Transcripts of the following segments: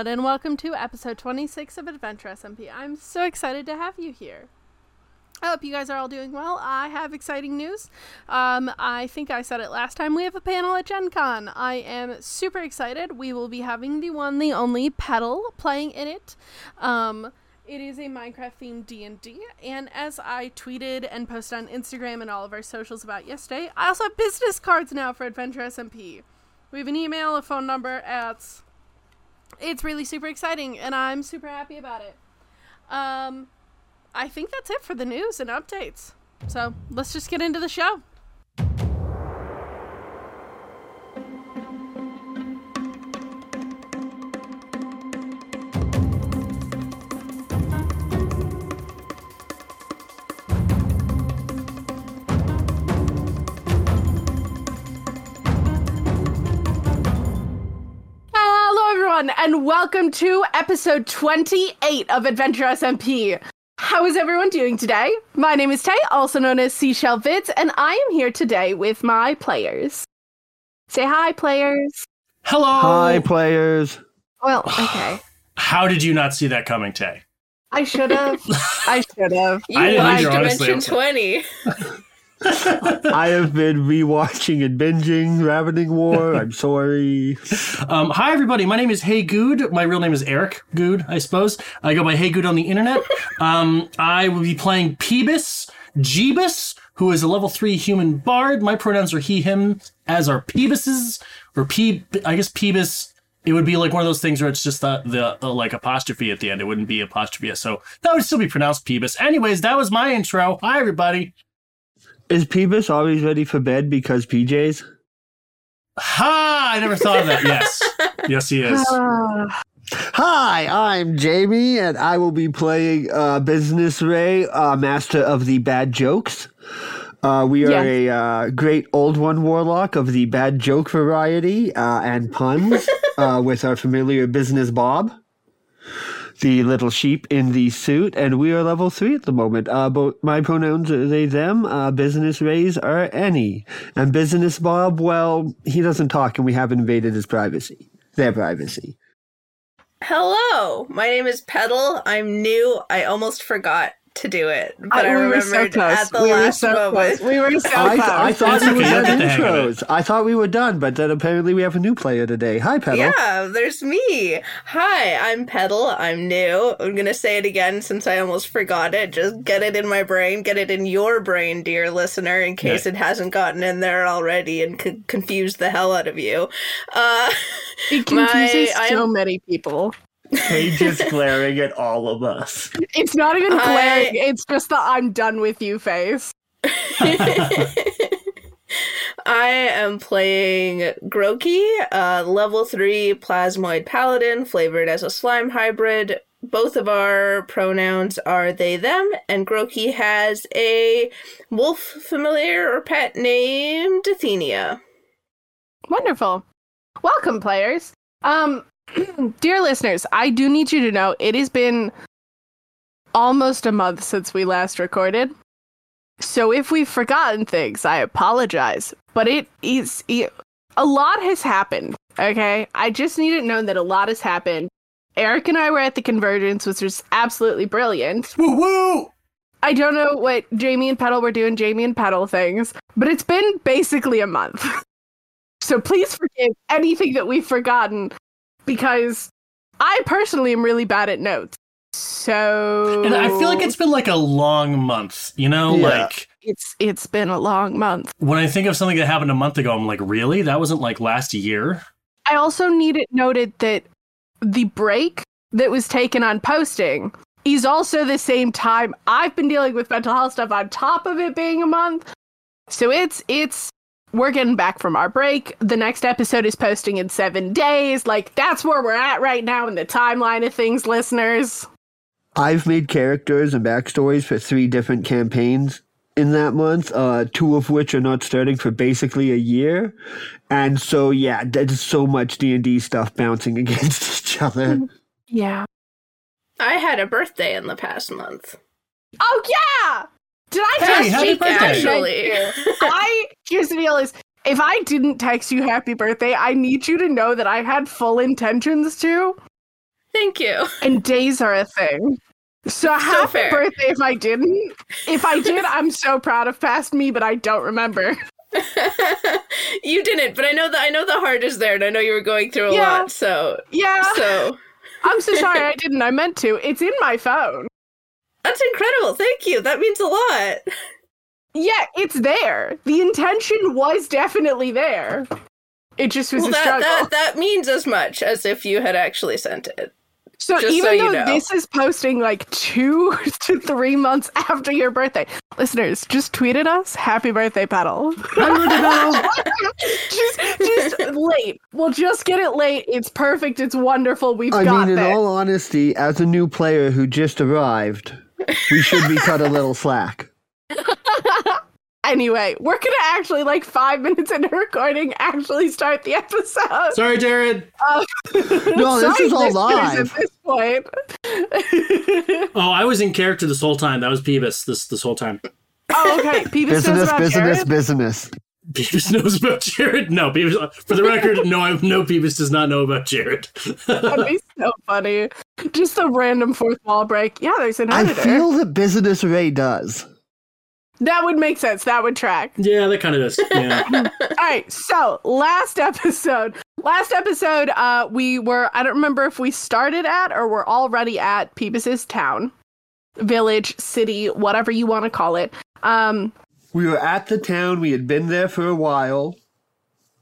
everyone, and welcome to episode 26 of Adventure SMP. I'm so excited to have you here. I hope you guys are all doing well. I have exciting news. Um, I think I said it last time. We have a panel at Gen Con. I am super excited. We will be having the one, the only Petal playing in it. Um, it is a Minecraft themed D&D, and as I tweeted and posted on Instagram and all of our socials about yesterday, I also have business cards now for Adventure SMP. We have an email, a phone number, ads. It's really super exciting, and I'm super happy about it. Um, I think that's it for the news and updates. So let's just get into the show. Everyone, and welcome to episode 28 of Adventure SMP. How is everyone doing today? My name is Tay, also known as Seashell Vids, and I am here today with my players. Say hi, players. Hello. Hi, players. Well, okay. How did you not see that coming, Tay? I should have. I should have. You I didn't watched either, honestly. Dimension 20. I have been rewatching and binging Ravening War. I'm sorry. Um, hi, everybody. My name is Hey Good. My real name is Eric Good, I suppose. I go by Hey Good on the internet. Um, I will be playing Peebus, Jeebus, who is a level three human bard. My pronouns are he, him, as are Peebus's, or P. I guess Peebus. It would be like one of those things where it's just the, the, uh, like apostrophe at the end. It wouldn't be apostrophe. So that would still be pronounced Peebus. Anyways, that was my intro. Hi, everybody. Is Peebus always ready for bed because PJs? Ha! I never thought of that. Yes. yes, he is. Hi, I'm Jamie, and I will be playing uh, Business Ray, uh, Master of the Bad Jokes. Uh, we are a uh, great old one warlock of the bad joke variety uh, and puns uh, with our familiar Business Bob, the little sheep in the suit, and we are level three at the moment. Uh, both my pronouns are they, them. Uh, business Rays are any, and Business Bob, well, he doesn't talk, and we have invaded his privacy, their privacy. Hello, my name is Petal. I'm new. I almost forgot to do it, but I we were so close. at the we were last so moment. close. We were so I, close. I thought we were done have the hang of it. intros. I thought we were done, but then apparently we have a new player today. Hi, Petal. Yeah, there's me. Hi, I'm Petal. I'm new. I'm gonna say it again since I almost forgot it. Just get it in my brain, get it in your brain, dear listener, in case Yeah. it hasn't gotten in there already and could confuse the hell out of you. Uh, it confuses my- I so am- many people. Paige is glaring at all of us. It's not even I- glaring. It's just the I'm done with you face. I am playing Groki, uh, level 3 plasmoid paladin, flavored as a slime hybrid. Both of our pronouns are they, them, and Groki has a wolf familiar or pet named Athenia. Wonderful. Welcome, players. Um, dear listeners, I do need you to know it has been almost a month since we last recorded. So if we've forgotten things, I apologize. But it is it, a lot has happened. Okay, I just need it known that a lot has happened. Eric and I were at the convergence, which was absolutely brilliant. woo woo! I don't know what Jamie and Petal were doing, Jamie and Petal things, but it's been basically a month. so please forgive anything that we've forgotten because I personally am really bad at notes. So And I feel like it's been like a long month, you know? Yeah. Like it's it's been a long month. when I think of something that happened a month ago, I'm like, really? That wasn't like last year? I also need it noted that the break that was taken on posting is also the same time I've been dealing with mental health stuff on top of it being a month. So it's it's we're getting back from our break. The next episode is posting in 7 days. Like that's where we're at right now in the timeline of things, listeners. I've made characters and backstories for three different campaigns in that month, uh, two of which are not starting for basically a year. And so, yeah, there's so much D&D stuff bouncing against each other. Yeah. I had a birthday in the past month. Oh yeah. Did I Hey, text happy you? birthday. Actually. I here's the deal is if I didn't text you happy birthday, I need you to know that I had full intentions to. Thank you. And days are a thing. So happy fair. birthday if I didn't. If I did, I'm so proud of past me, but I don't remember. you didn't, but I know that I know the heart is there, and I know you were going through a Yeah. lot. So, Yeah. so I'm so sorry I didn't. I meant to. It's in my phone. That's incredible. Thank you. That means a lot. Yeah, it's there. The intention was definitely there. It just was Well, a that, struggle. that that means as much as if you had actually sent it. so just even so you though know. this is posting like two to three months after your birthday, listeners, just tweeted us happy birthday, Petal. just, just late. We'll just get it late. It's perfect. It's wonderful. We've I got mean, in this. all honesty, as a new player who just arrived, we should be cut a little slack. Anyway, we're gonna actually like five minutes into recording actually start the episode. Sorry, Jared. Um, no, this Sorry, is all listeners, live. At this point. Oh, I was in character this whole time. That was Peebus this this whole time. oh, okay. Peebus knows Business, about business, Jared. business. Peebus knows about Jared. No, Peebus. For the record, no, I no Peebus does not know about Jared. That'd be so funny. Just a random fourth wall break. Yeah, there's an I editor. feel that Business Ray does. That would make sense. That would track. yeah, that kind of does. Yeah. All right. So last episode, last episode, uh, we were. I don't remember if we started at or we're already at Peebus's town, village, city, whatever you want to call it. Um, We were at the town. We had been there for a while.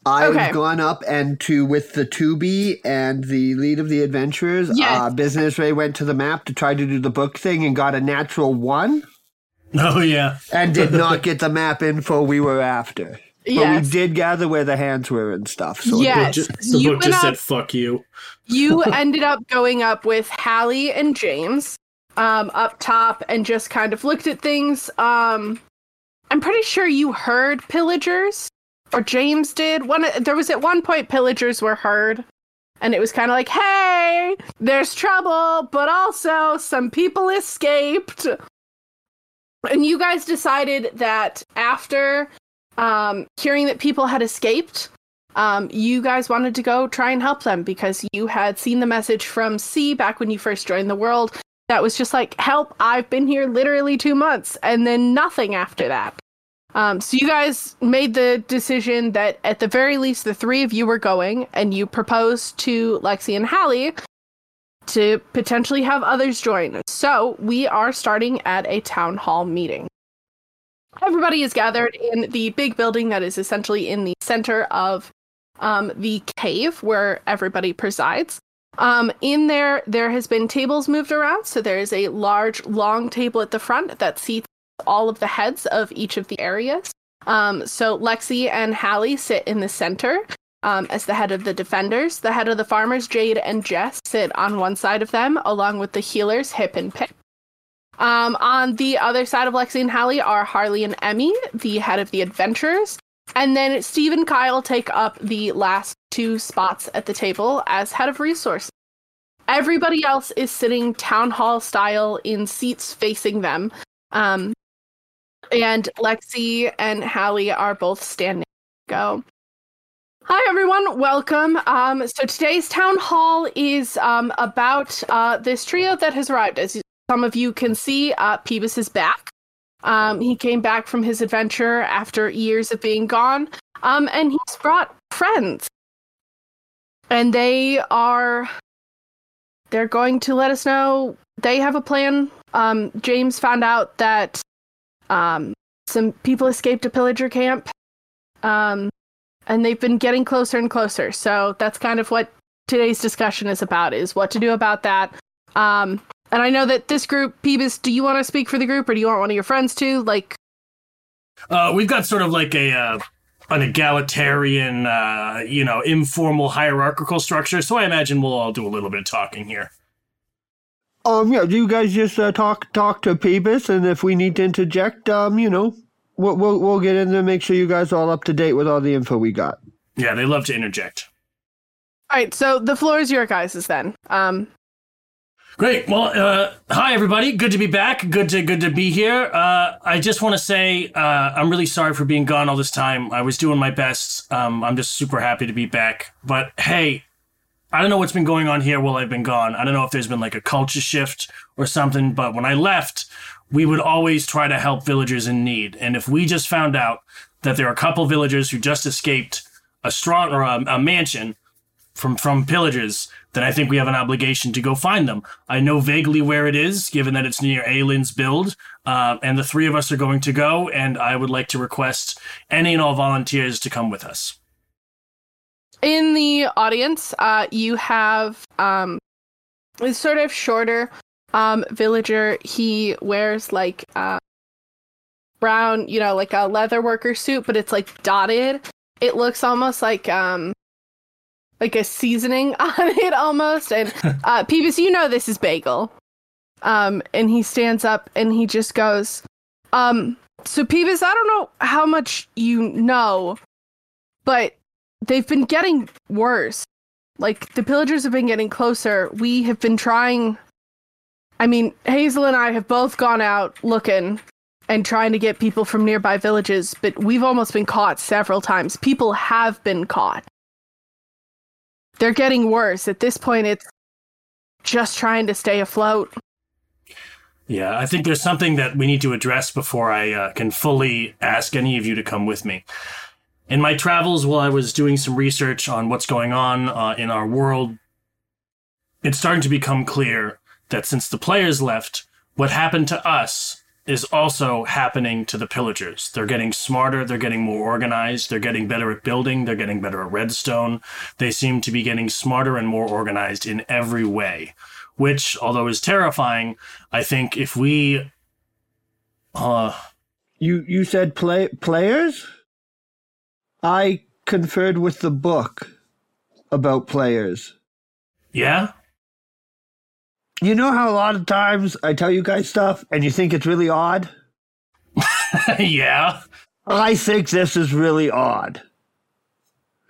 I Okay. had gone up and to with the 2B and the lead of the adventurers. Yes. Uh, Business Ray went to the map to try to do the book thing and got a natural one Oh yeah. and did not get the map info we were after. But yes. we did gather where the hands were and stuff. So Yes. Ju- the You book just up- said "fuck you." you ended up going up with Hallie and James um, up top and just kind of looked at things. Um, I'm pretty sure you heard pillagers, or James did. One there was at one point pillagers were heard, and it was kind of like, "Hey, there's trouble," but also some people escaped. And you guys decided that after um, hearing that people had escaped, um, you guys wanted to go try and help them because you had seen the message from Ci back when you first joined the world that was just like, help, I've been here literally two months, and then nothing after that. Um, so you guys made the decision that at the very least the three of you were going, and you proposed to Lexi and Hallie to potentially have others join. So we are starting at a town hall meeting. Everybody is gathered in the big building that is essentially in the center of um, the cave where everybody presides. Um, in there, there has been tables moved around. So there is a large, long table at the front that seats all of the heads of each of the areas. Um, so Lexi and Hallie sit in the center um, as the head of the defenders. The head of the farmers, Jade and Jess, sit on one side of them, along with the healers, Hip and Pip. Um, on the other side of Lexi and Hallie are Harley and Emmy, the head of the adventurers. And then Steve and Kyle take up the last two spots at the table as head of resources. Everybody else is sitting town hall style in seats facing them. Um, and Lexi and Hallie are both standing. Go. Hi everyone, welcome. Um, so today's town hall is um, about uh, this trio that has arrived. As some of you can see, uh, Peebus is back. Um, he came back from his adventure after years of being gone, um, and he's brought friends. And they are. They're going to let us know they have a plan. Um, James found out that um, some people escaped a pillager camp. Um, and they've been getting closer and closer. So that's kind of what today's discussion is about: is what to do about that. Um, and I know that this group, Peebus, do you want to speak for the group, or do you want one of your friends to? Like, Uh, we've got sort of like a uh, an egalitarian, uh, you know, informal hierarchical structure. So I imagine we'll all do a little bit of talking here. Um, yeah, do you guys just uh, talk talk to Peebus, and if we need to interject, um, you know, we'll we'll, we'll get in there, and make sure you guys are all up to date with all the info we got. Yeah, they love to interject. all right, so the floor is your guys's then. Um, Great. Well, uh, hi everybody. Good to be back. Good to good to be here. Uh, I just want to say uh, I'm really sorry for being gone all this time. I was doing my best. Um, I'm just super happy to be back. But hey, I don't know what's been going on here while I've been gone. I don't know if there's been like a culture shift or something, but when I left, we would always try to help villagers in need. And if we just found out that there are a couple villagers who just escaped a strong or a, a mansion from from pillagers, then I think we have an obligation to go find them. I know vaguely where it is, given that it's near Aelin's build, uh, and the three of us are going to go. And I would like to request any and all volunteers to come with us. In the audience, uh, you have um, this sort of shorter um, villager. He wears like uh, brown, you know, like a leather worker suit, but it's like dotted. It looks almost like um, like a seasoning on it almost. And uh, Peebus, you know this is Bagel. Um, and he stands up and he just goes, um, so Peebus, I don't know how much you know, but they've been getting worse. Like the pillagers have been getting closer. We have been trying. I mean, Hazel and I have both gone out looking and trying to get people from nearby villages, but we've almost been caught several times. People have been caught. They're getting worse. At this point, it's just trying to stay afloat. Yeah, I think there's something that we need to address before I uh, can fully ask any of you to come with me. In my travels, while I was doing some research on what's going on uh, in our world, it's starting to become clear that since the players left, what happened to us is also happening to the pillagers. They're getting smarter, they're getting more organized, they're getting better at building, they're getting better at redstone. They seem to be getting smarter and more organized in every way, which, although is terrifying, I think if we. Uh, You you said play players? I conferred with the book about players. yeah? You know how a lot of times I tell you guys stuff and you think it's really odd? yeah? I think this is really odd.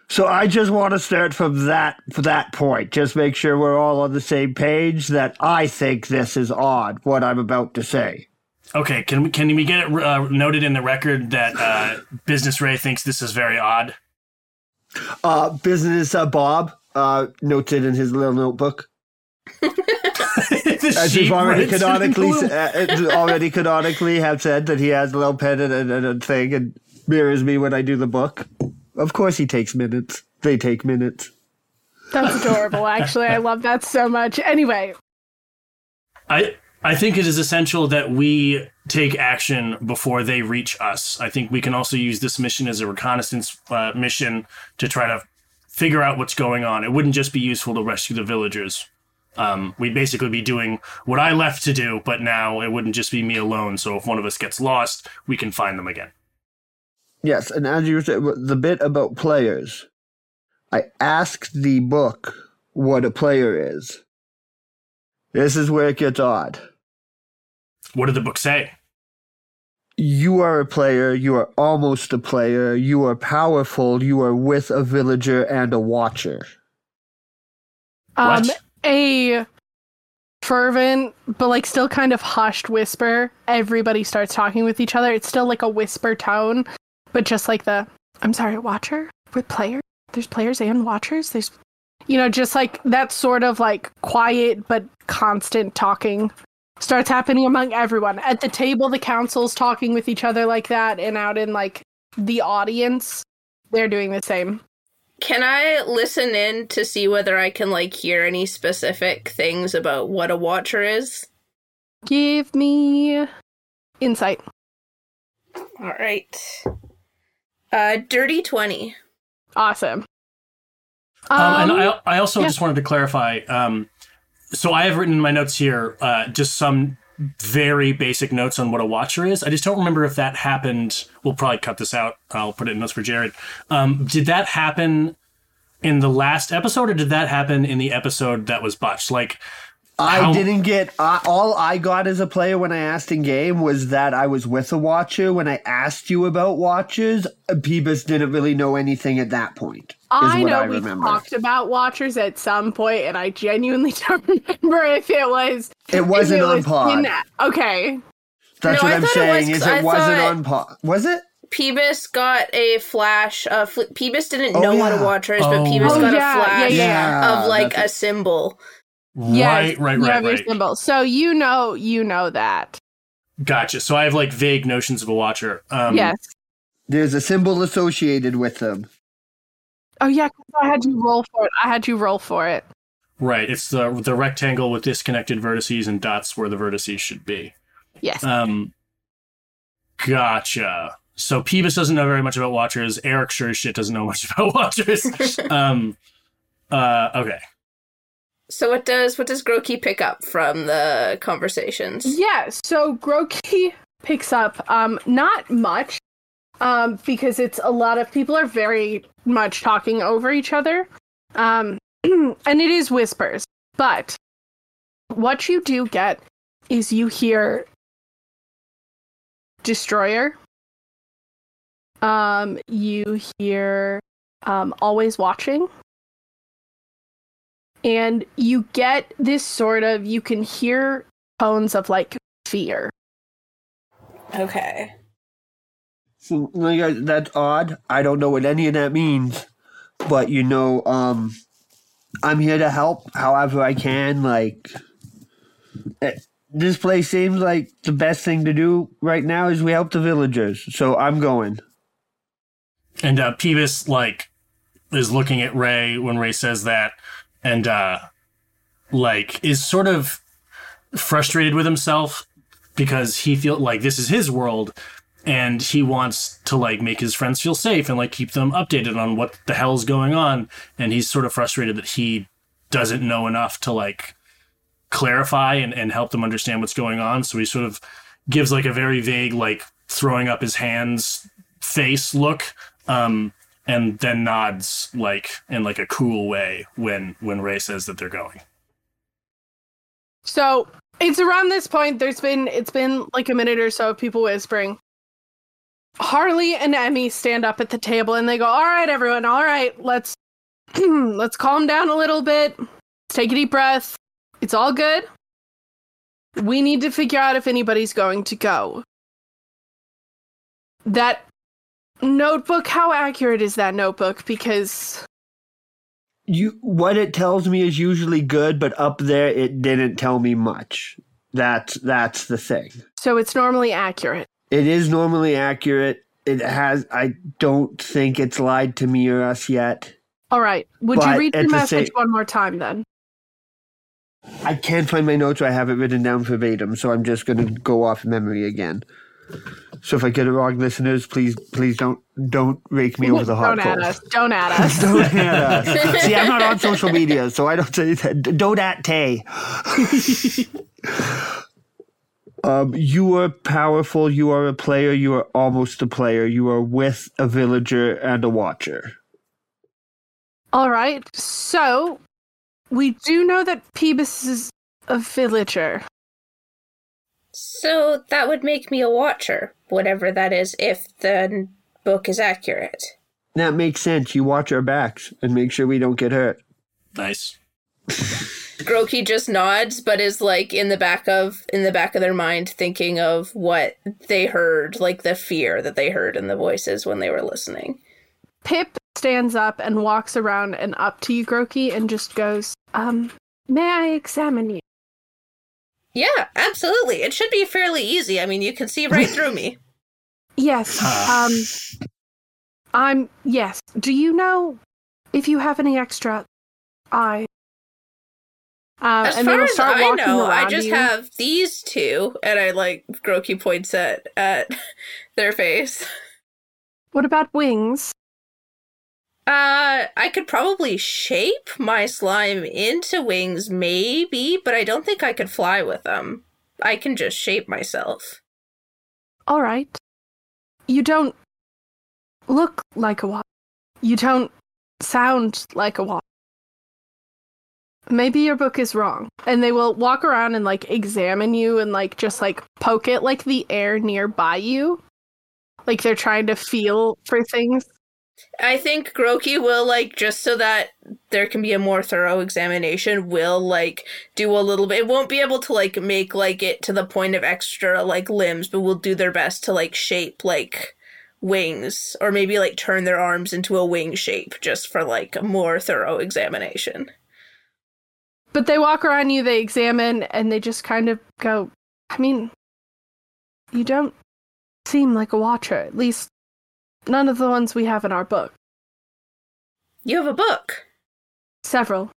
So I just want to start from that from that point. Just make sure we're all on the same page that I think this is odd what I'm about to say. Okay, can we, can we get it uh, noted in the record that uh, Business Ray thinks this is very odd? Uh business uh, Bob uh notes it in his little notebook. As sheet you've already canonically uh, already canonically have said that he has a little pen and, and, and a thing and mirrors me when I do the book. Of course he takes minutes. They take minutes. That's adorable, actually. I love that so much. Anyway, I I think it is essential that we take action before they reach us. I think we can also use this mission as a reconnaissance uh, mission to try to figure out what's going on. It wouldn't just be useful to rescue the villagers. Um, we'd basically be doing what I left to do, but now it wouldn't just be me alone. So if one of us gets lost, we can find them again. Yes, and as you said, the bit about players, I asked the book what a player is. This is where it gets odd. What did the book say? You are a player, you are almost a player, you are powerful, you are with a villager and a watcher. um, What? a fervent but like still kind of hushed whisper. Everybody starts talking with each other. It's still like a whisper tone, but just like the I'm sorry, watcher with player. There's players and watchers. There's you know just like that sort of like quiet but constant talking starts happening among everyone at the table. The council's talking with each other like that, and out in like the audience, they're doing the same. Can I listen in to see whether I can like hear any specific things about what a watcher is? Give me insight. All right. Uh dirty 20. Awesome. Um, and Um, I, I also yeah. just wanted to clarify. Um, so I have written in my notes here uh, just some very basic notes on what a watcher is. I just don't remember if that happened. We'll probably cut this out. I'll put it in notes for Jared. Um, did that happen in the last episode, or did that happen in the episode that was botched? Like, I How- didn't get uh, all I got as a player when I asked in game was that I was with a watcher. When I asked you about watches, Peebus didn't really know anything at that point. Is I know I we remember. talked about Watchers at some point, and I genuinely don't remember if it was. It wasn't it on was pod. in Okay. That's No, what I I'm thought it saying. was- is I it wasn't on pod? Was it? Peebus got a flash. Uh, Fl- Peebus didn't know what yeah. a watcher is, Oh, but Peebus Oh, got yeah, a flash yeah. of like that's a symbol. Yes, right, right, you right, have right. symbol. So you know, you know that. Gotcha. So I have like vague notions of a watcher. Um, yes. There's a symbol associated with them. Oh yeah, 'cause I had you roll for it. I had you roll for it. Right. It's the the rectangle with disconnected vertices and dots where the vertices should be. Yes. Um, gotcha. So Peebus doesn't know very much about watchers. Eric sure as shit doesn't know much about watchers. um, uh, okay. So what does what does Groki pick up from the conversations? Yeah, so Groki picks up um not much um because it's a lot of people are very much talking over each other. Um and it is whispers. But what you do get is you hear destroyer um you hear um always watching and you get this sort of you can hear tones of like fear Okay. So, that's odd. I don't know what any of that means, but you know, um, I'm here to help however I can. Like, eh, this place seems like the best thing to do right now is we help the villagers. So I'm going. And uh, Peebus like is looking at Ray when Ray says that, and uh, like is sort of frustrated with himself because he feel like this is his world, and he wants to like make his friends feel safe and like keep them updated on what the hell's going on, and he's sort of frustrated that he doesn't know enough to like clarify and, and help them understand what's going on. So he sort of gives like a very vague like throwing up his hands face look um and then nods like in like a cool way when when ray says that they're going. So it's around this point there's been it's been like a minute or so of people whispering harley and emmy stand up at the table and they go all right everyone all right let's let's calm down a little bit. Let's take a deep breath. It's all good. We need to figure out if anybody's going to go. That notebook how accurate is that notebook? Because You what it tells me is usually good, but up there it didn't tell me much. That's that's the thing. so it's normally accurate It is normally accurate. It has. I don't think it's lied to me or us yet. all right would you read the message same- one more time then I can't find my notes. I have it written down verbatim, so I'm just going to go off memory again. So if I get it wrong, listeners, please, please don't don't rake me over the hot don't at us don't at us Don't at us. See, I'm not on social media, so I don't say that. Don't at Tay. um, you are powerful. You are a player. You are almost a player. You are with a villager and a watcher. All right. So we do know that Peebus is a villager. So that would make me a watcher, whatever that is, if the book is accurate. That makes sense. You watch our backs and make sure we don't get hurt. nice Groki just nods, but is like in the back of in the back of their mind, thinking of what they heard, like the fear that they heard in the voices when they were listening. Pip stands up and walks around and up to you, Groki, and just goes, um, may I examine you? Yeah, absolutely. It should be fairly easy. I mean, you can see right through me. Yes. Um I'm yes. Do you know if you have any extra eye? Uh, As and far as start I know, I just you. have these two, and I like Groki points at at their face. What about wings? Uh, I could probably shape my slime into wings, maybe, but I don't think I could fly with them. I can just shape myself. All right. You don't look like a wasp. You don't sound like a wasp. Maybe your book is wrong. And they will walk around and like examine you and like just like poke it like the air nearby you. Like they're trying to feel for things. I think Groki will like just so that there can be a more thorough examination. Will like do a little bit. It won't be able to like make like it to the point of extra like limbs, but will do their best to like shape like wings or maybe like turn their arms into a wing shape just for like a more thorough examination. But they walk around you, they examine, and they just kind of go, I mean, you don't seem like a watcher. At least none of the ones we have in our book. You have a book. Several.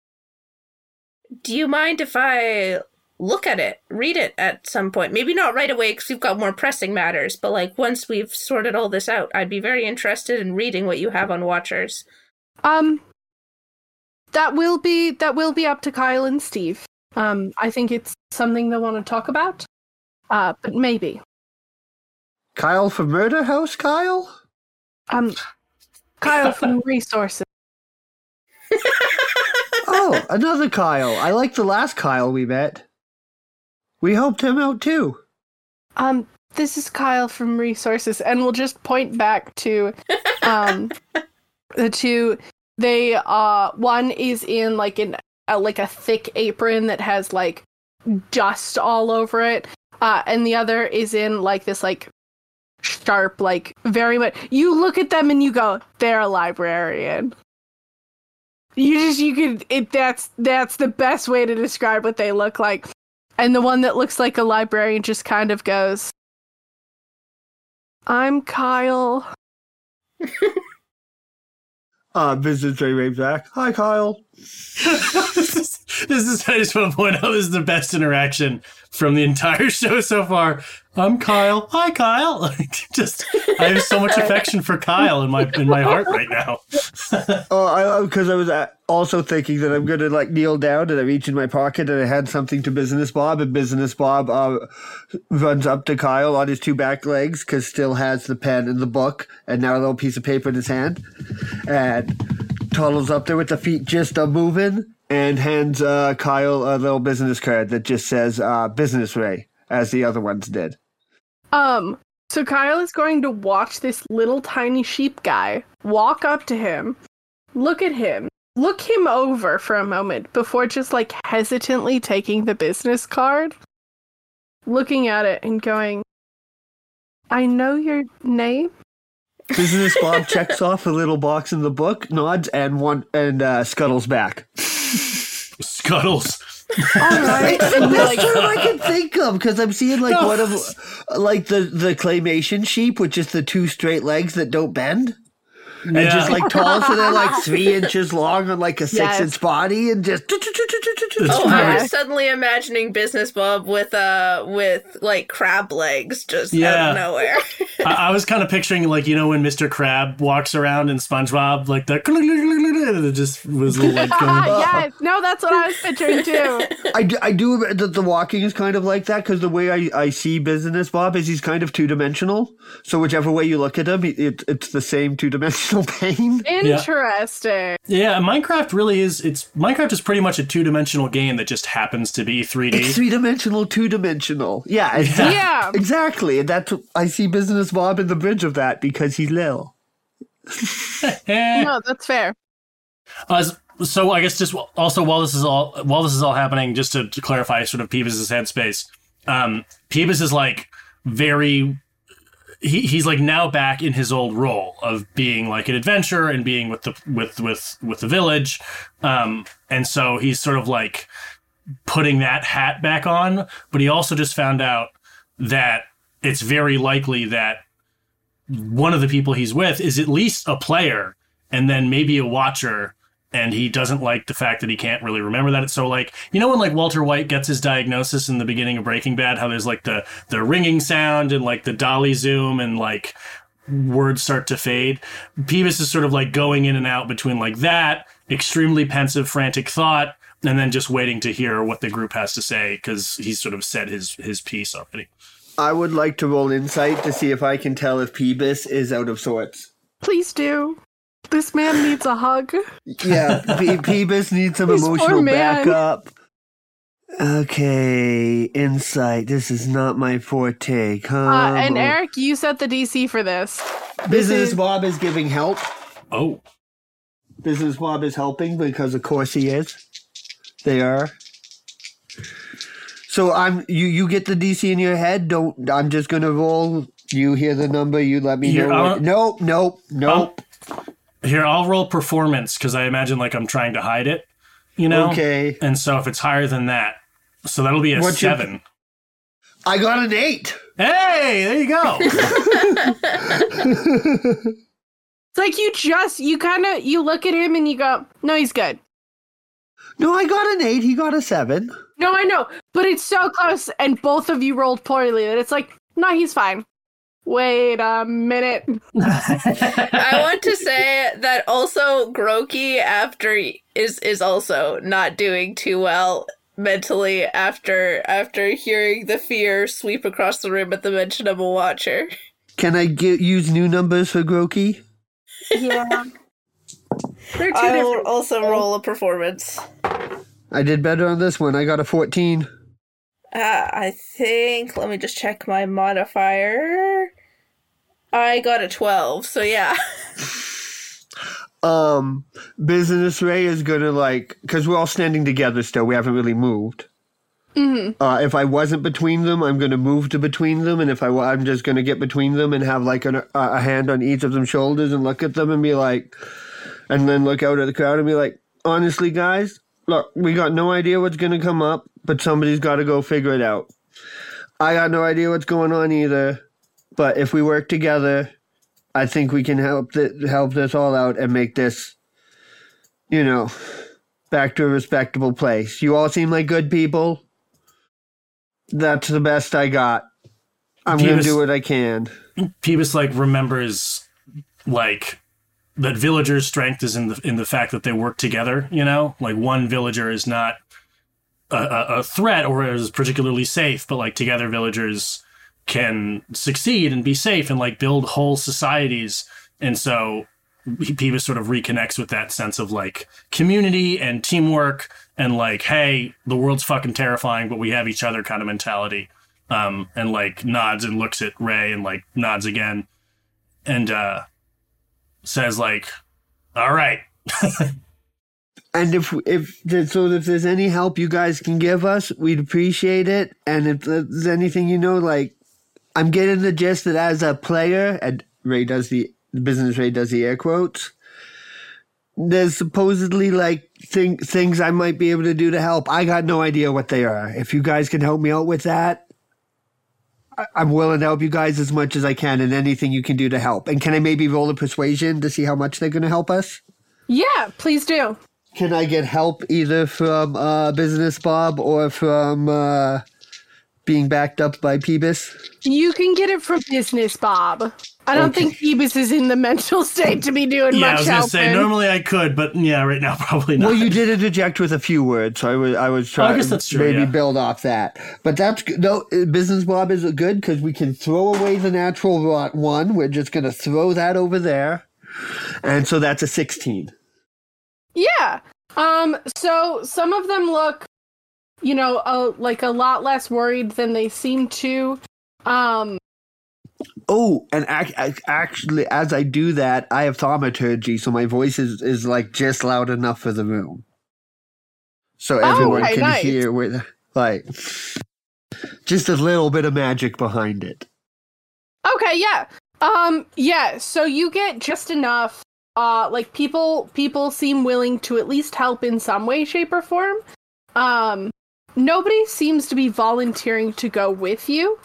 Do you mind if I look at it, read it at some point? Maybe not right away because we've got more pressing matters, but like once we've sorted all this out, I'd be very interested in reading what you have on Watchers. Um, that will be that will be up to Kyle and Steve. Um, I think it's something they want to talk about. Uh, but maybe. Kyle from Murder House, Kyle? Um, Kyle from Resources. Oh, another Kyle. I like the last Kyle we met. We helped him out too. Um, this is Kyle from Resources, and we'll just point back to um the two. They uh one is in like an uh, like a thick apron that has like dust all over it, uh, and the other is in like this like sharp like very much. You look at them and you go, they're a librarian. You just you could it that's that's the best way to describe what they look like. And the one that looks like a librarian just kind of goes, I'm Kyle. Uh, Business Ray waves back. Hi, Kyle. This, is, this is I just want to point out this is the best interaction from the entire show so far. I'm Kyle. Hi, Kyle. just I have so much affection for Kyle in my in my heart right now. Oh, because I was uh, also thinking that I'm gonna like kneel down and I reach in my pocket and I had something to Business Bob and Business Bob uh, runs up to Kyle on his two back legs because still has the pen and the book and now a little piece of paper in his hand and toddles up there with the feet just a moving and hands uh, Kyle a little business card that just says uh, Business Ray as the other ones did. Um, so Kyle is going to watch this little tiny sheep guy walk up to him, look at him, look him over for a moment before just like hesitantly taking the business card, looking at it and going, I know your name. Business Bob checks off a little box in the book, nods, and one and uh, scuttles back. Scuttles. All right. and That's like, I can think of because I'm seeing like one of like the the claymation sheep with just the two straight legs that don't bend. And Yeah. just like tall, so they're like three inches long on like a six Yes. inch body, and just. Oh, I was suddenly imagining Business Bob with uh with like crab legs just out Yeah. of nowhere. I, I was kind of picturing like you know when Mr. Crab walks around in SpongeBob, like the it just was like going. yes, no, that's what I was picturing too. I do, I do remember that the walking is kind of like that because the way I, I see Business Bob is he's kind of two dimensional. So whichever way you look at him, it, it's the same two dimensional pain. Interesting. Yeah, Minecraft really is. It's Minecraft is pretty much a two dimensional game that just happens to be 3D. It's three dimensional, two dimensional. Yeah, exactly. Yeah. Exactly, and that's I see Business Bob in the bridge of that because he's little. Eh. No, that's fair. Uh, so I guess just also while this is all while this is all happening, just to, to clarify sort of Peebus's headspace, um, Peebus is like very. He, he's like now back in his old role of being like an adventurer and being with the with with with the village, um, and so he's sort of like putting that hat back on. But he also just found out that it's very likely that one of the people he's with is at least a player and then maybe a watcher and he doesn't like the fact that he can't really remember that so like you know when like walter white gets his diagnosis in the beginning of breaking bad how there's like the the ringing sound and like the dolly zoom and like words start to fade Peebus is sort of like going in and out between like that extremely pensive frantic thought and then just waiting to hear what the group has to say because he's sort of said his his piece already I would like to roll insight to see if I can tell if Peebus is out of sorts. Please do. This man needs a hug. Yeah, Pe- Peebus needs some This emotional backup. Okay, insight. This is not my forte. Come Uh, and on. Eric, you set the DC for this. Business Bob is giving help. oh Business Bob is helping because of course he is. They are. So I'm you you get the DC in your head. Don't I'm just gonna roll You hear the number, you let me You're know. What, on- nope, nope, nope. Here, I'll roll performance because I imagine like I'm trying to hide it, you know. Okay. And so if it's higher than that, so that'll be a What's your- seven. I got an eight. Hey, there you go. It's like you just you kind of you look at him and you go, "No, he's good." No, I got an eight. He got a seven. No, I know, but it's so close, and both of you rolled poorly that it's like, "No, he's fine." Wait a minute. I want to say that also Groki after is is also not doing too well mentally after after hearing the fear sweep across the room at the mention of a watcher. Can I get, use new numbers for Groki? Yeah. They're two I will different. also roll a performance. I did better on this one. I got a 14. Uh, I think. Let me just check my modifier. I got a twelve. So yeah. Um, Business Ray is gonna like, because we're all standing together still. We haven't really moved. Mm-hmm. Uh, if I wasn't between them, I'm gonna move to between them, and if I, I'm just gonna get between them and have like an, a, a hand on each of them shoulders and look at them and be like, and then look out at the crowd and be like, honestly, guys, look, we got no idea what's gonna come up, but somebody's got to go figure it out. I got no idea what's going on either, but if we work together, I think we can help th- help this all out and make this, you know, back to a respectable place. You all seem like good people. That's the best I got. I'm gonna do what I can. Peebus like remembers like that villagers' strength is in the in the fact that they work together. You know, like one villager is not a, a threat or is particularly safe, but like together villagers can succeed and be safe and like build whole societies. And so Peebus sort of reconnects with that sense of like community and teamwork and like, hey, the world's fucking terrifying, but we have each other kind of mentality. Um, and like nods and looks at Ray and like nods again and uh says like, all right. And if if so, if there's any help you guys can give us, we'd appreciate it. And if there's anything you know, like I'm getting the gist that as a player, and Ray does the business Ray does the air quotes. There's supposedly like thing, things I might be able to do to help. I got no idea what they are. If you guys can help me out with that, I- I'm willing to help you guys as much as I can, and anything you can do to help. And can I maybe roll a persuasion to see how much they're going to help us? Yeah, please do. Can I get help either from uh, Business Bob or from uh, being backed up by Peebus? You can get it from Business Bob. I don't Okay. think Peebus is in the mental state to be doing Yeah, much I was gonna helping. say normally I could, but yeah, right now probably not. Well, you did interject with a few words, so I was I was trying guess that's to maybe yeah. build off that. But that's no uh, Business Bob is good because we can throw away the natural rot one. We're just gonna throw that over there, and so that's a sixteen. Yeah. Um. So some of them look, you know, uh, like a lot less worried than they seem to. Um. Oh, and ac- ac- actually, as I do that, I have thaumaturgy, so my voice is, is like just loud enough for the room, so everyone Oh, can nice. hear with like just a little bit of magic behind it. Okay. Yeah. Um. Yeah. So you get just enough. Uh. Like people. People seem willing to at least help in some way, shape, or form. Um. Nobody seems to be volunteering to go with you.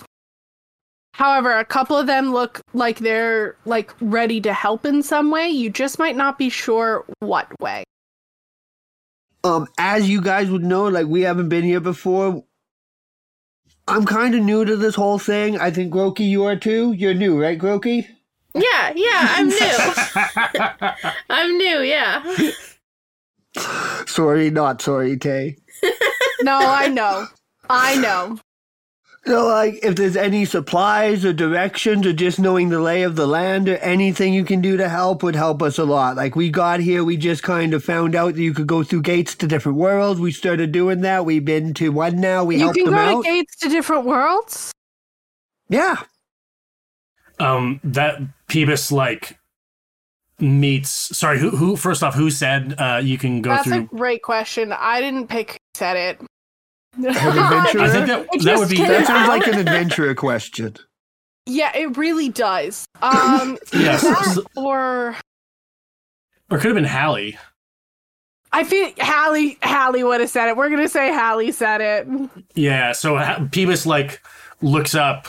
However, a couple of them look like they're like ready to help in some way. You just might not be sure what way. Um, as you guys would know, like we haven't been here before. I'm kind of new to this whole thing. I think Groki, you are too. You're new, right, Groki? Yeah, yeah, I'm new. I'm new, yeah. Sorry, not sorry, Tay. No, I know. I know. So, like, if there's any supplies or directions or just knowing the lay of the land or anything you can do to help would help us a lot. Like, we got here, we just kind of found out that you could go through gates to different worlds. We started doing that. We've been to one now. We you helped can go to gates to different worlds. yeah. um that Peebus like meets sorry who who first off who said uh you can go through That's a great question. I didn't pick who said it. An adventurer? I think that It that would be that sounds like an adventurer question. Yeah, it really does. Um, Yes. that or Or could have been Hallie. I feel Hallie Hallie would have said it. We're gonna say Hallie said it. Yeah, so ha- Peebus like looks up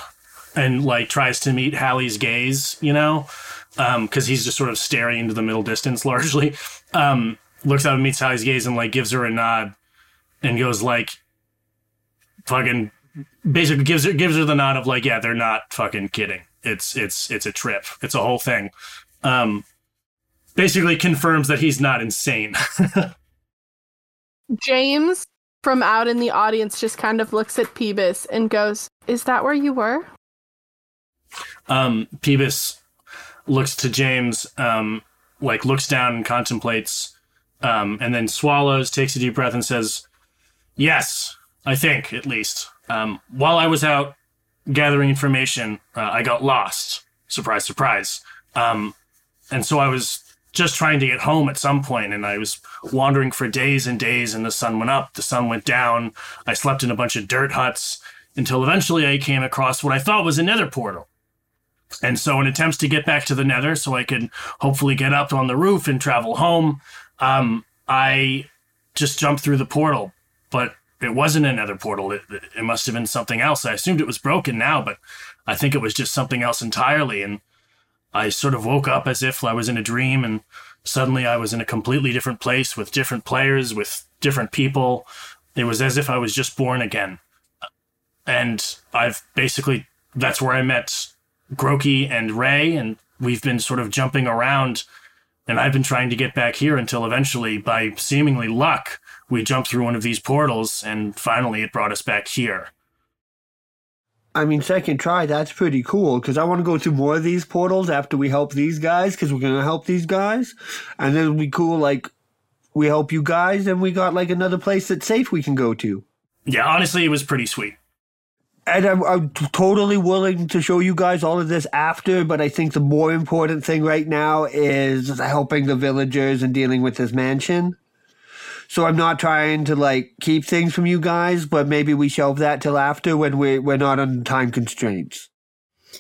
and like tries to meet Hallie's gaze, you know, because he's just sort of staring into the middle distance largely. Um, looks out and meets Hallie's gaze and like gives her a nod and goes like, fucking, basically gives her gives her the nod of like, yeah, they're not fucking kidding. It's it's it's a trip. It's a whole thing. Um, basically confirms that he's not insane. James from out in the audience just kind of looks at Peebus and goes, "Is that where you were?" um, Peebus looks to James, um, like looks down and contemplates, um, and then swallows, takes a deep breath, and says, "Yes, I think at least. Um, while I was out gathering information, uh, I got lost. Surprise, surprise. Um, and so I was just trying to get home at some point, and I was wandering for days and days. And the sun went up, the sun went down. I slept in a bunch of dirt huts." Until eventually I came across what I thought was a nether portal. And so, in attempts to get back to the Nether, so I could hopefully get up on the roof and travel home, um, I just jumped through the portal. But it wasn't a Nether portal. It, it must have been something else. I assumed it was broken now, but I think it was just something else entirely. And I sort of woke up as if I was in a dream, and suddenly I was in a completely different place with different players, with different people. It was as if I was just born again. And I've basically, that's where I met Groki and Ray, and we've been sort of jumping around. And I've been trying to get back here until eventually, by seemingly luck, we jumped through one of these portals, and finally it brought us back here. I mean, second try, that's pretty cool because I want to go through more of these portals after we help these guys because we're going to help these guys. And then be cool, like, we help you guys and we got, like, another place that's safe we can go to. Yeah, honestly, it was pretty sweet. And I'm, I'm totally willing to show you guys all of this after, but I think the more important thing right now is helping the villagers and dealing with this mansion. So I'm not trying to like keep things from you guys, but maybe we shelve that till after when we we're not on time constraints.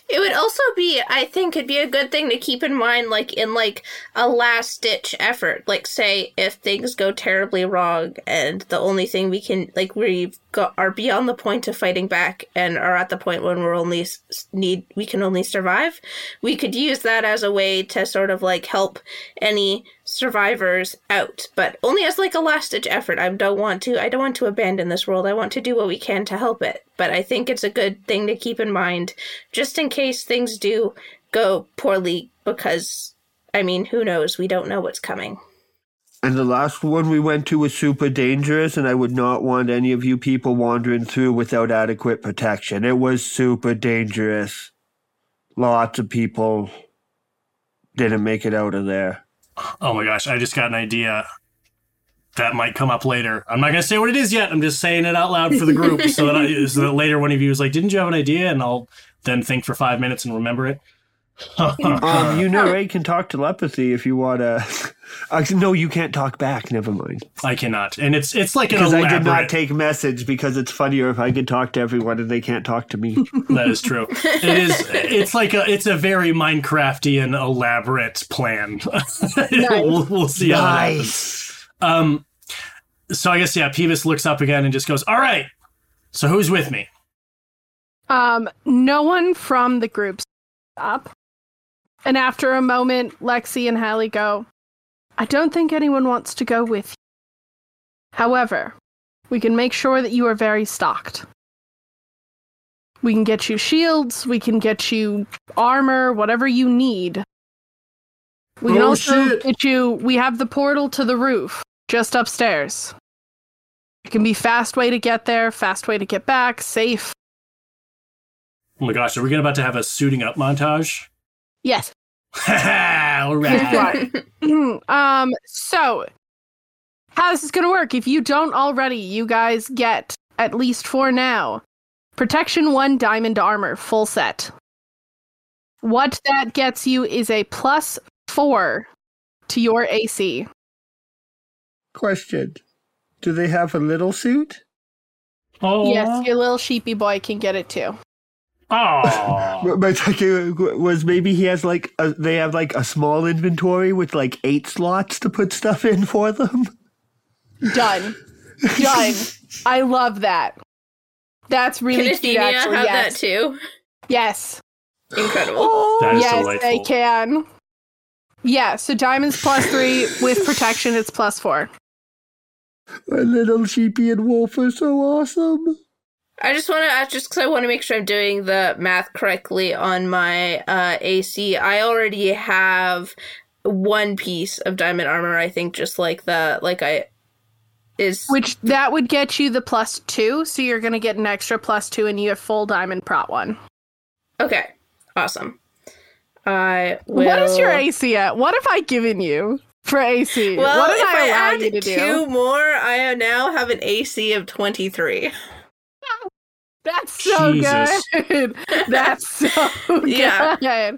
It would also be, I think, it'd be a good thing to keep in mind, like in like a last ditch effort. Like, say if things go terribly wrong, and the only thing we can, like, we've got are beyond the point of fighting back, and are at the point when we're only need we can only survive. We could use that as a way to sort of like help any survivors out, but only as like a last ditch effort. I don't want to. I don't want to abandon this world. I want to do what we can to help it. But I think it's a good thing to keep in mind, just in case things do go poorly. Because I mean, who knows? We don't know what's coming. And the last one we went to was super dangerous, and I would not want any of you people wandering through without adequate protection. It was super dangerous. Lots of people didn't make it out of there. Oh my gosh, I just got an idea that might come up later. I'm not going to say what it is yet. I'm just saying it out loud for the group so, that I, so that later one of you is like, didn't you have an idea? And I'll then think for five minutes and remember it. Um, you know, Ray can talk telepathy if you want to. Uh, no, you can't talk back. Never mind. I cannot. And it's it's like an Because I elaborate. did not take message because it's funnier if I could talk to everyone and they can't talk to me. that is true. It is. It's like a. It's a very Minecraftian elaborate plan. we'll, we'll see how nice. Um. So I guess yeah. Peebus looks up again and just goes, "All right. So who's with me?" Um, no one from the group's up. And after a moment, Lexi and Hallie go, I don't think anyone wants to go with you. However, we can make sure that you are very stocked. We can get you shields, we can get you armor, whatever you need. We can Oh, also shit. get you, we have the portal to the roof just upstairs. It can be fast way to get there, fast way to get back, safe. Oh my gosh, are we gonna about to have a suiting up montage? Yes. All Here's right. why. um, so how this is gonna work? If you don't already, you guys get at least for now protection one diamond armor full set. What that gets you is a plus four to your AC. Question: Do they have a little suit? Oh, Yes, your little sheepy boy can get it too. Oh, My thinking was maybe he has like a, they have like a small inventory with like eight slots to put stuff in for them. Done. Done. I love that. That's really Can cute. Athenia Actually, have yes. that too? Yes. Incredible. Oh, That is yes, delightful. they can. Yeah, so diamonds plus three with protection, it's plus four. my little sheepy and wolf are so awesome. I just want to ask, just because I want to make sure I'm doing the math correctly on my uh, AC. I already have one piece of diamond armor. I think just like the like I is Which that would get you the plus two, so you're gonna get an extra plus two, and you have full diamond prot one. okay. Awesome. I will. What is your AC at? What have I given you for AC? Well, what did if I I, add two do? more, I now have an AC of twenty three. That's so Jesus. good. That's so good. Yeah.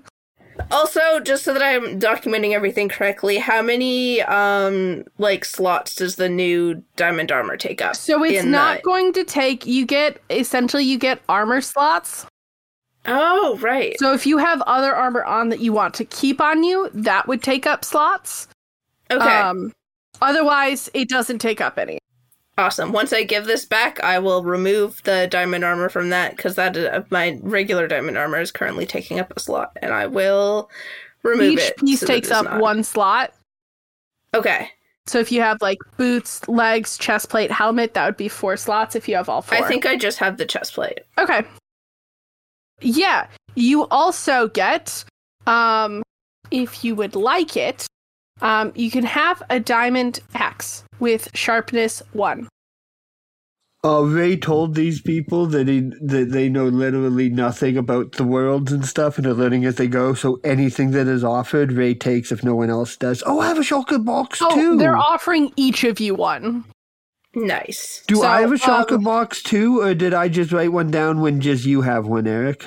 Also, just so that I'm documenting everything correctly, how many um like slots does the new diamond armor take up? So it's not the- going to take. You get essentially you get armor slots. Oh, right. So if you have other armor on that you want to keep on you, that would take up slots. Okay. Um, otherwise, it doesn't take up any. Awesome. Once I give this back, I will remove the diamond armor from that because that uh, my regular diamond armor is currently taking up a slot, and I will remove Each it. piece so takes up not- one slot. Okay. So if you have like boots, legs, chest plate, helmet, that would be four slots if you have all four. I think I just have the chest plate. Okay. Yeah, you also get, um, if you would like it, um, you can have a diamond axe with sharpness one. Uh, Ray told these people that he that they know literally nothing about the worlds and stuff, and are learning as they go. So anything that is offered, Ray takes if no one else does. Oh, I have a chocolate box Oh, too. they're offering each of you one. Nice. Do So, I have a chocolate um, box too, or did I just write one down when just you have one, Eric?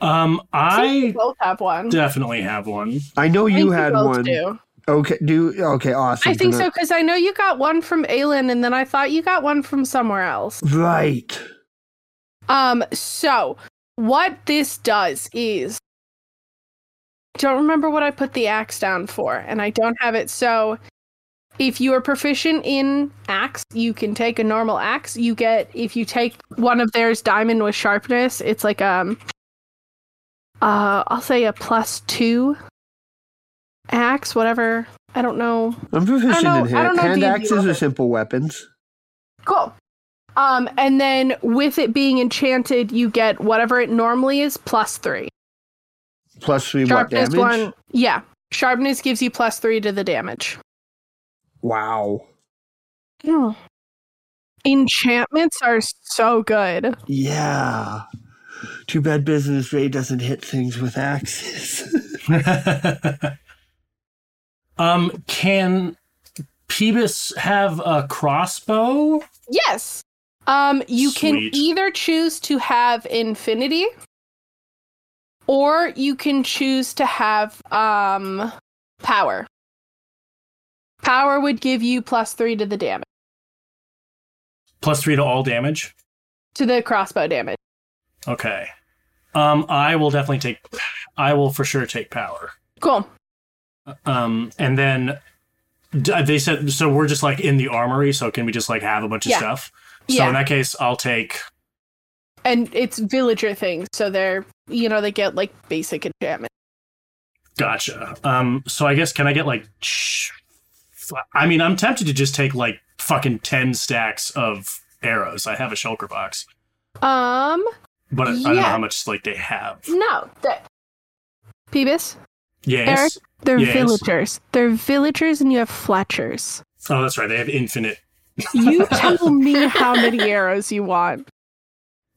um, So I both have one. definitely have one. I know I you think had both one. do. Okay, do okay, awesome. I think so because I know you got one from Aelin, and then I thought you got one from somewhere else. Right. Um, so what this does is don't remember what I put the axe down for, and I don't have it. So if you are proficient in axe, you can take a normal axe. You get if you take one of theirs diamond with sharpness, it's like um uh I'll say a plus two axe, whatever. I don't know. I'm proficient know- in I don't hand, know hand D&D axes are simple weapons. Cool. Um, and then with it being enchanted, you get whatever it normally is plus three. Plus three what damage? one. Yeah. Sharpness gives you plus three to the damage. Wow. Hmm. Enchantments are so good. Yeah. Too bad Business Ray doesn't hit things with axes. um, can Peebus have a crossbow? Yes. Um, you can either choose to have infinity, or you can choose to have um power. Power would give you plus three to the damage Plus three to all damage. to the crossbow damage. Okay. Um, I will definitely take. I will for sure take power. Cool. Um, and then they said so. We're just like in the armory, so can we just like have a bunch of Yeah. stuff? So Yeah. in that case, I'll take. and it's villager things, so they're you know they get like basic enchantment. Gotcha. Um, so I guess can I get like? sh- I mean, I'm tempted to just take like fucking ten stacks of arrows. I have a shulker box, Um, but I, I don't know how much like they have. no, that Peebus, Yes. Eric? They're Yes. villagers. They're villagers, and you have fletchers. Oh, that's right. They have infinite. You tell me how many arrows you want.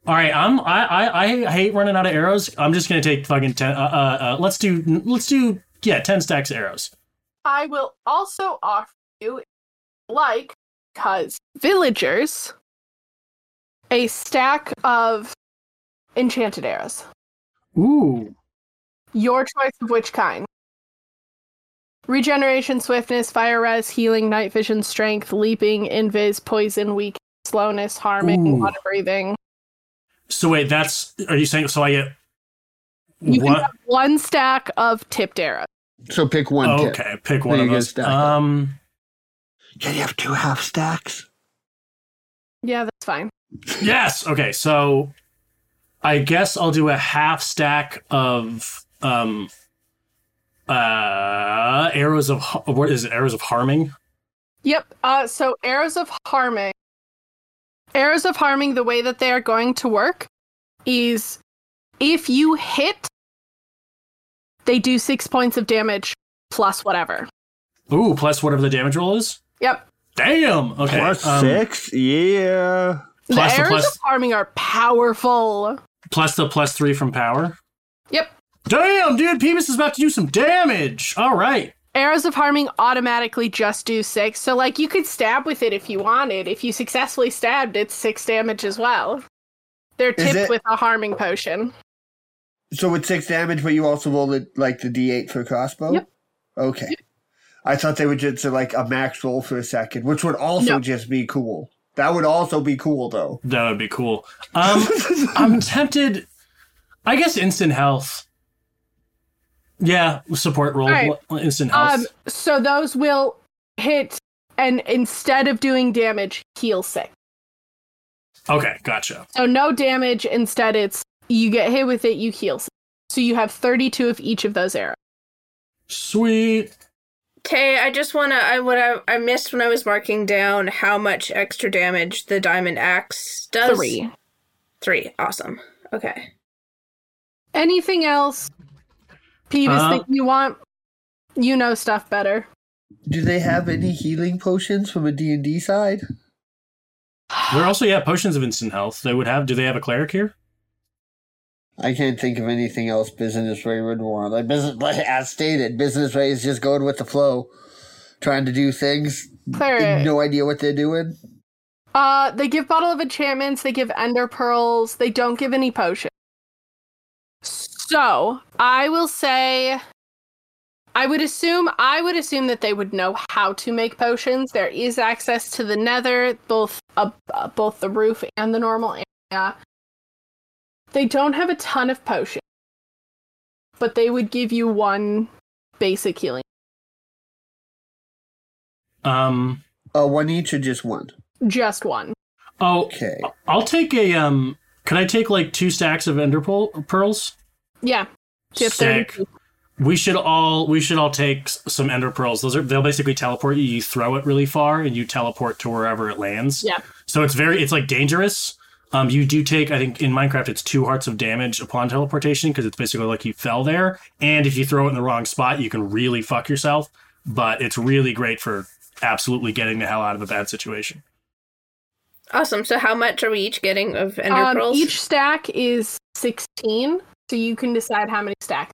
All right. I'm. I. I. I hate running out of arrows. I'm just gonna take fucking ten. Uh. Uh. uh let's do. Let's do. Yeah, ten stacks of arrows. I will also offer you, like, because villagers, a stack of enchanted arrows. Ooh. Your choice of which kind. Regeneration, swiftness, fire res, healing, night vision, strength, leaping, invis, poison, weak, slowness, harming, Ooh. water breathing. So wait, that's are you saying? So I get You can what? have one stack of tipped arrows. So pick one tip. okay, pick one Then of you get those. stacked up. Um, Can you have two half stacks? Yeah, that's fine. yes. Okay, so I guess I'll do a half stack of um uh arrows of what is it? Arrows of harming. Yep. Uh, so arrows of harming. Arrows of harming, the way that they are going to work is if you hit, they do six points of damage plus whatever. Ooh, plus whatever the damage roll is. Yep. Damn. Okay. Plus um, six? Yeah. Plus the the arrows plus- of harming are powerful. Plus the plus three from power. Yep. Damn, dude, Peebus is about to do some damage. All right. Arrows of harming automatically just do six. So, like, you could stab with it if you wanted. If you successfully stabbed, it's six damage as well. They're Is tipped it- with a harming potion. So with six damage, but you also roll it like the D8 for crossbow? Yep. Okay. I thought they would just do, like a max roll for a second, which would also No. just be cool. That would also be cool though. That would be cool. Um, I'm tempted. I guess instant health. Yeah, support roll. Alright. Instant health. Um, so those will hit, and instead of doing damage, heal six. okay, gotcha. So no damage. Instead, it's you get hit with it, you heal. six. So you have thirty-two of each of those arrows. Sweet. Tay, I just wanna I what I, I missed when I was marking down how much extra damage the diamond axe does. Three. Three. Awesome. Okay. Anything else? Peebus Uh, that you want? You know stuff better. Do they have any healing potions from a D&D side? We're also yeah potions of instant health. They would have. Do they have a cleric here? I can't think of anything else Business Ray would want. Like business, but as stated, Business Ray is just going with the flow, trying to do things, Cleric. no idea what they're doing. Uh, they give bottle of enchantments. They give ender pearls. They don't give any potions. So I will say, I would assume I would assume that they would know how to make potions. There is access to the Nether, both uh, uh, both the roof and the normal area. They don't have a ton of potions, but they would give you one basic healing. Um. Uh, one each or just one? Just one. Oh, Okay. I'll take a um. Can I take like two stacks of ender pearl- pearls? Yeah. So you Sick. 32. We should all we should all take some ender pearls. Those are they'll basically teleport you. You throw it really far and you teleport to wherever it lands. Yeah. So it's very it's like dangerous. Um, you do take I think in Minecraft it's two hearts of damage upon teleportation because it's basically like you fell there. And if you throw it in the wrong spot, you can really fuck yourself. But it's really great for absolutely getting the hell out of a bad situation. Awesome. So how much are we each getting of ender Um, pearls? each stack is 16, so you can decide how many stacks.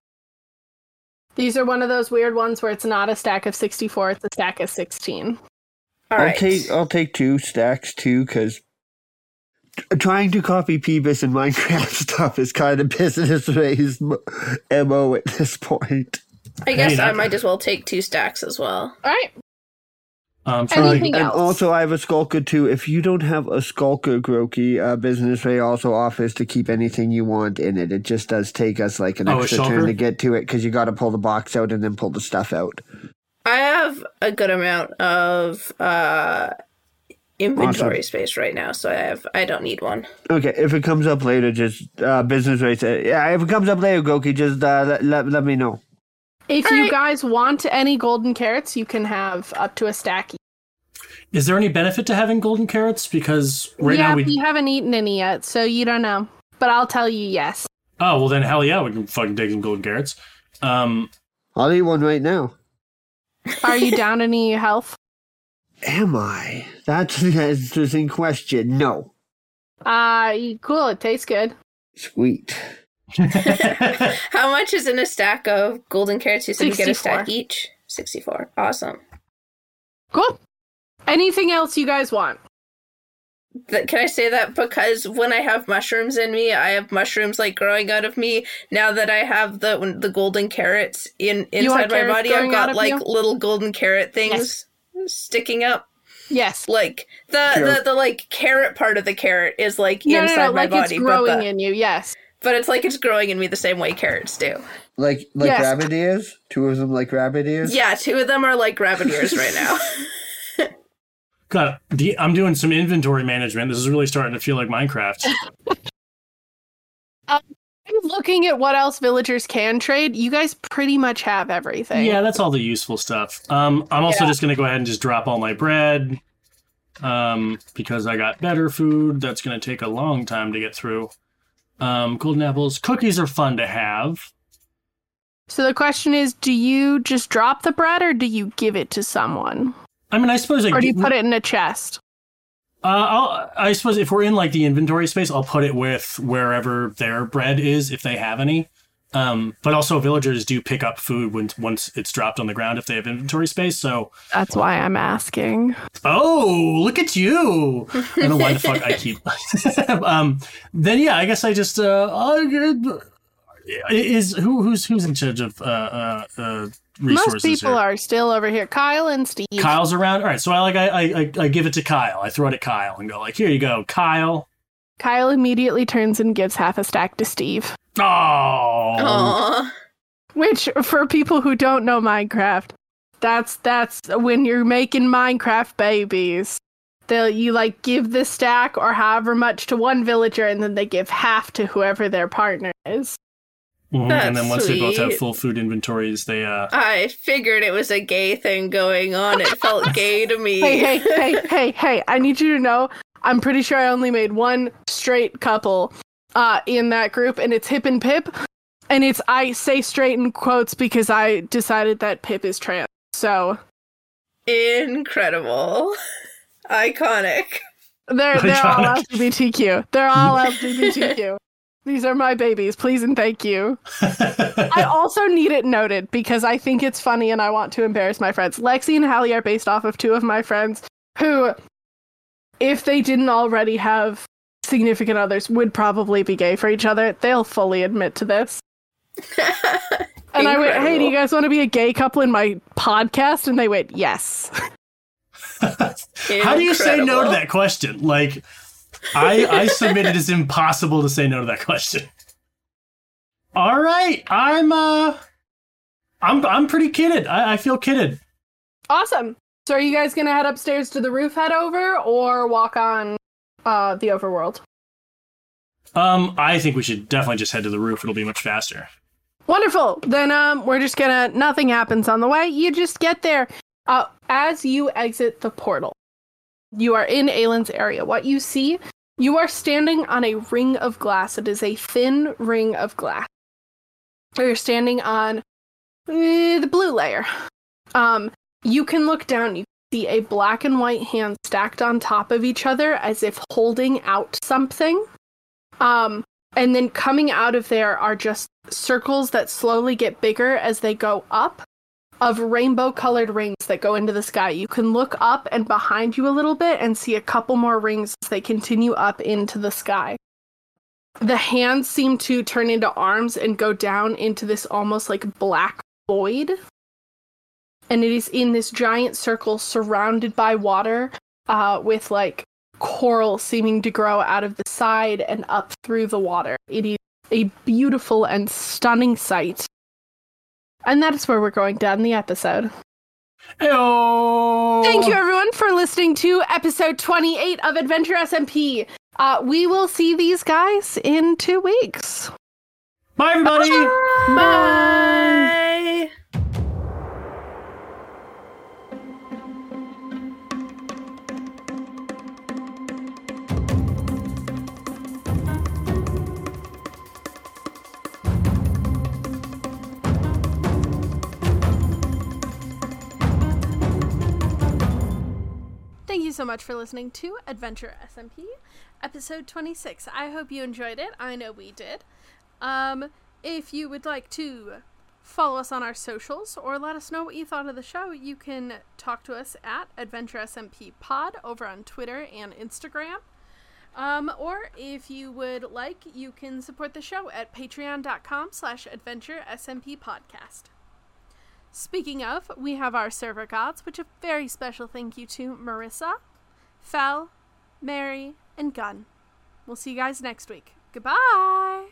These are one of those weird ones where it's not a stack of 64, it's a stack of 16. All I'll take I'll take two stacks too, because trying to copy Peebus and Minecraft stuff is kind of Business Ray's m- mo at this point. I guess Hey, I might as well take two stacks as well. All right. Um, Any- trying- Anything and else? also, I have a Shulker too. If you don't have a Shulker, Groki, uh, Business Ray also offers to keep anything you want in it. It just does take us like an Oh, extra turn to get to it because you got to pull the box out and then pull the stuff out. I have a good amount of uh inventory Awesome. space right now, so I have I don't need one. Okay, if it comes up later, just uh, Business Ray say, yeah. If it comes up later, Groki, just uh, let, let let me know. If All you right. guys want any golden carrots, you can have up to a stack. is there any benefit to having golden carrots? Because right yeah, now we you haven't eaten any yet, so you don't know. But I'll tell you yes. oh well then hell yeah we can fucking take some golden carrots. Um, I'll eat one right now. Are you down any health? Am I? That's an interesting question. No. Uh, cool. It tastes good. Sweet. How much is in a stack of golden carrots? You said we get a stack each. Sixty-four. Awesome. Cool. Anything else you guys want? Th- Can I say that because when I have mushrooms in me, I have mushrooms like growing out of me. Now that I have the the golden carrots in inside my body, I've got like you? little golden carrot things sticking up. Yes. Like the, Sure. the the like carrot part of the carrot is like No, no, inside no, my like body, it's growing the, in you. Yes. But it's like it's growing in me the same way carrots do. Like like Yes. rabbit ears. Two of them like rabbit ears. Yeah, two of them are like rabbit ears right now. God, I'm doing some inventory management. This is really starting to feel like Minecraft. I'm Looking at what else villagers can trade, you guys pretty much have everything. Yeah, that's all the useful stuff. Um, I'm also Yeah. just gonna go ahead and just drop all my bread, um, because I got better food. That's gonna take a long time to get through. Um, golden apples, cookies are fun to have. So the question is, do you just drop the bread or do you give it to someone? I mean, I suppose I Or do you put it in a chest? Uh, I'll, I suppose if we're in like the inventory space, I'll put it with wherever their bread is, if they have any. Um, but also villagers do pick up food when once it's dropped on the ground if they have inventory space. So, That's why I'm asking. oh, look at you! I don't know why the fuck I keep. um, then yeah, I guess I just uh, uh, is who who's who's in charge of uh, uh, uh resources Most people here? are still over here. Kyle and Steve. Kyle's around. All right, so I like I, I I- I give it to Kyle. I throw it at Kyle and go like, here you go, Kyle. Kyle immediately turns and gives half a stack to Steve. Oh, Aww. Which, for people who don't know Minecraft, that's that's when you're making Minecraft babies. They'll you like give the stack or however much to one villager, and then they give half to whoever their partner is. Mhm, That's and then once they both have full food inventories, they uh I figured it was a gay thing going on. It felt gay to me. Hey, hey, hey, hey, hey! I need you to know, I'm pretty sure I only made one straight couple, uh, in that group, and it's Hip and Pip, and it's I say straight in quotes because I decided that Pip is trans. So Incredible. Iconic. They're they're all Iconic. LGBTQ. They're all LGBTQ. These are my babies. Please and thank you. I also need it noted because I think it's funny and I want to embarrass my friends. Lexi and Hallie are based off of two of my friends who, if they didn't already have significant others, would probably be gay for each other. They'll fully admit to this. And I went, hey, do you guys want to be a gay couple in my podcast? And they went, yes. How do you say no to that question? Like I I submitted it's impossible to say no to that question. All right, I'm uh I'm I'm pretty kitted. I, I feel kitted. Awesome. So are you guys going to head upstairs to the roof, head over, or walk on uh, the overworld? Um, I think we should definitely just head to the roof. It'll be much faster. Wonderful. Then um we're just gonna nothing happens on the way. You just get there. Uh as you exit the portal. You are in Aelin's area. What you see, you are standing on a ring of glass. It is a thin ring of glass. You're standing on eh, the blue layer. Um you can look down, you see a black and white hand stacked on top of each other as if holding out something. Um and then coming out of there are just circles that slowly get bigger as they go up of rainbow colored rings that go into the sky. You can look up and behind you a little bit and see a couple more rings as they continue up into the sky. The hands seem to turn into arms and go down into this almost like black void. And it is in this giant circle surrounded by water uh, with like coral seeming to grow out of the side and up through the water. It is a beautiful and stunning sight. And that is where we're going down the episode. Heyo! Thank you, everyone, for listening to episode 28 of Adventure SMP. Uh, we will see these guys in two weeks. Bye, everybody. Bye. Thank you so much for listening to Adventure SMP, episode 26. I hope you enjoyed it. I know we did. Um, if you would like to follow us on our socials or let us know what you thought of the show, you can talk to us at Adventure SMP Pod over on Twitter and Instagram. Um, or if you would like, you can support the show at patreon.com slash adventure SMP podcast. Speaking of, we have our server gods, which a very special thank you to Marissa, Fel, Mary, and Gun. We'll see you guys next week. Goodbye!